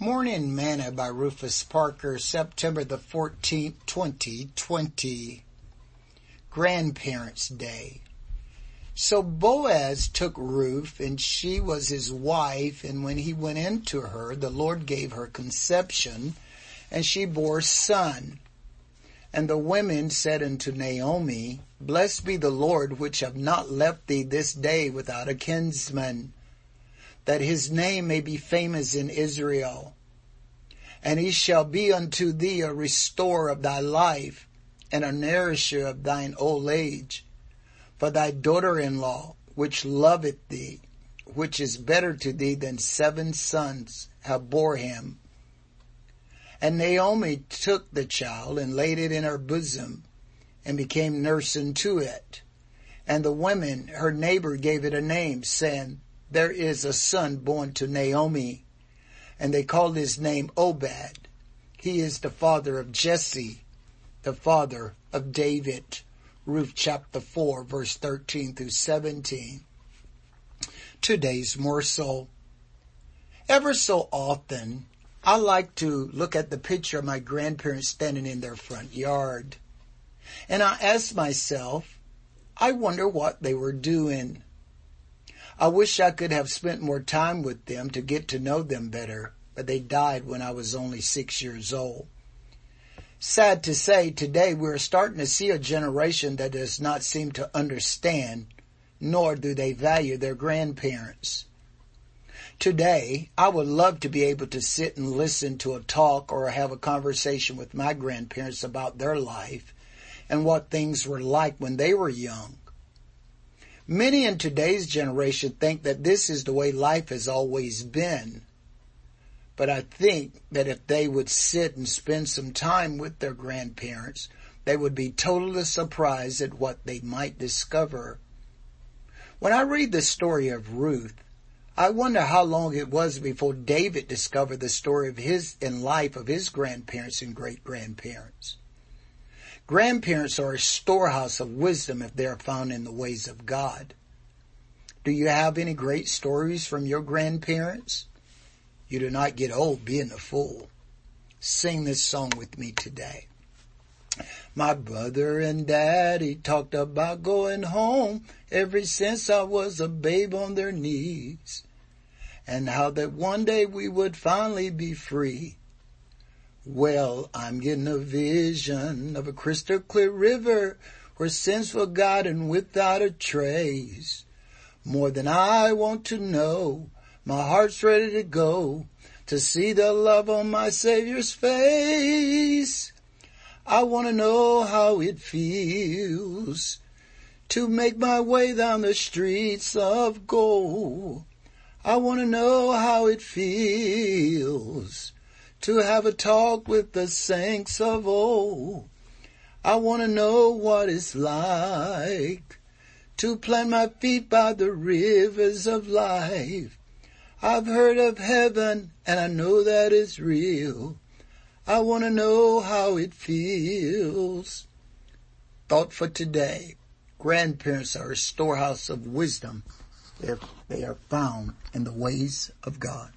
Morning Manna by Rufus Parker, September the 14th, 2020. Grandparents' Day. So Boaz took Ruth and she was his wife and when he went into her, the Lord gave her conception and she bore son. And the women said unto Naomi, Blessed be the Lord which have not left thee this day without a kinsman that his name may be famous in Israel. And he shall be unto thee a restorer of thy life and a nourisher of thine old age. For thy daughter-in-law, which loveth thee, which is better to thee than seven sons, have bore him. And Naomi took the child and laid it in her bosom and became nurse unto it. And the women, her neighbor, gave it a name, saying, there is a son born to Naomi, and they called his name Obed. He is the father of Jesse, the father of David. Ruth chapter 4 verse 13 through 17. Today's morsel. Ever so often, I like to look at the picture of my grandparents standing in their front yard. And I ask myself, I wonder what they were doing. I wish I could have spent more time with them to get to know them better, but they died when I was only six years old. Sad to say, today we're starting to see a generation that does not seem to understand, nor do they value their grandparents. Today, I would love to be able to sit and listen to a talk or have a conversation with my grandparents about their life and what things were like when they were young. Many in today's generation think that this is the way life has always been. But I think that if they would sit and spend some time with their grandparents, they would be totally surprised at what they might discover. When I read the story of Ruth, I wonder how long it was before David discovered the story of his and life of his grandparents and great grandparents. Grandparents are a storehouse of wisdom if they are found in the ways of God. Do you have any great stories from your grandparents? You do not get old being a fool. Sing this song with me today. My brother and daddy talked about going home ever since I was a babe on their knees and how that one day we would finally be free. Well, I'm getting a vision of a crystal clear river where sins forgotten without a trace. More than I want to know, my heart's ready to go to see the love on my Savior's face. I want to know how it feels to make my way down the streets of gold. I want to know how it feels to have a talk with the saints of old. I want to know what it's like to plant my feet by the rivers of life. I've heard of heaven and I know that it's real. I want to know how it feels. Thought for today. Grandparents are a storehouse of wisdom if they are found in the ways of God.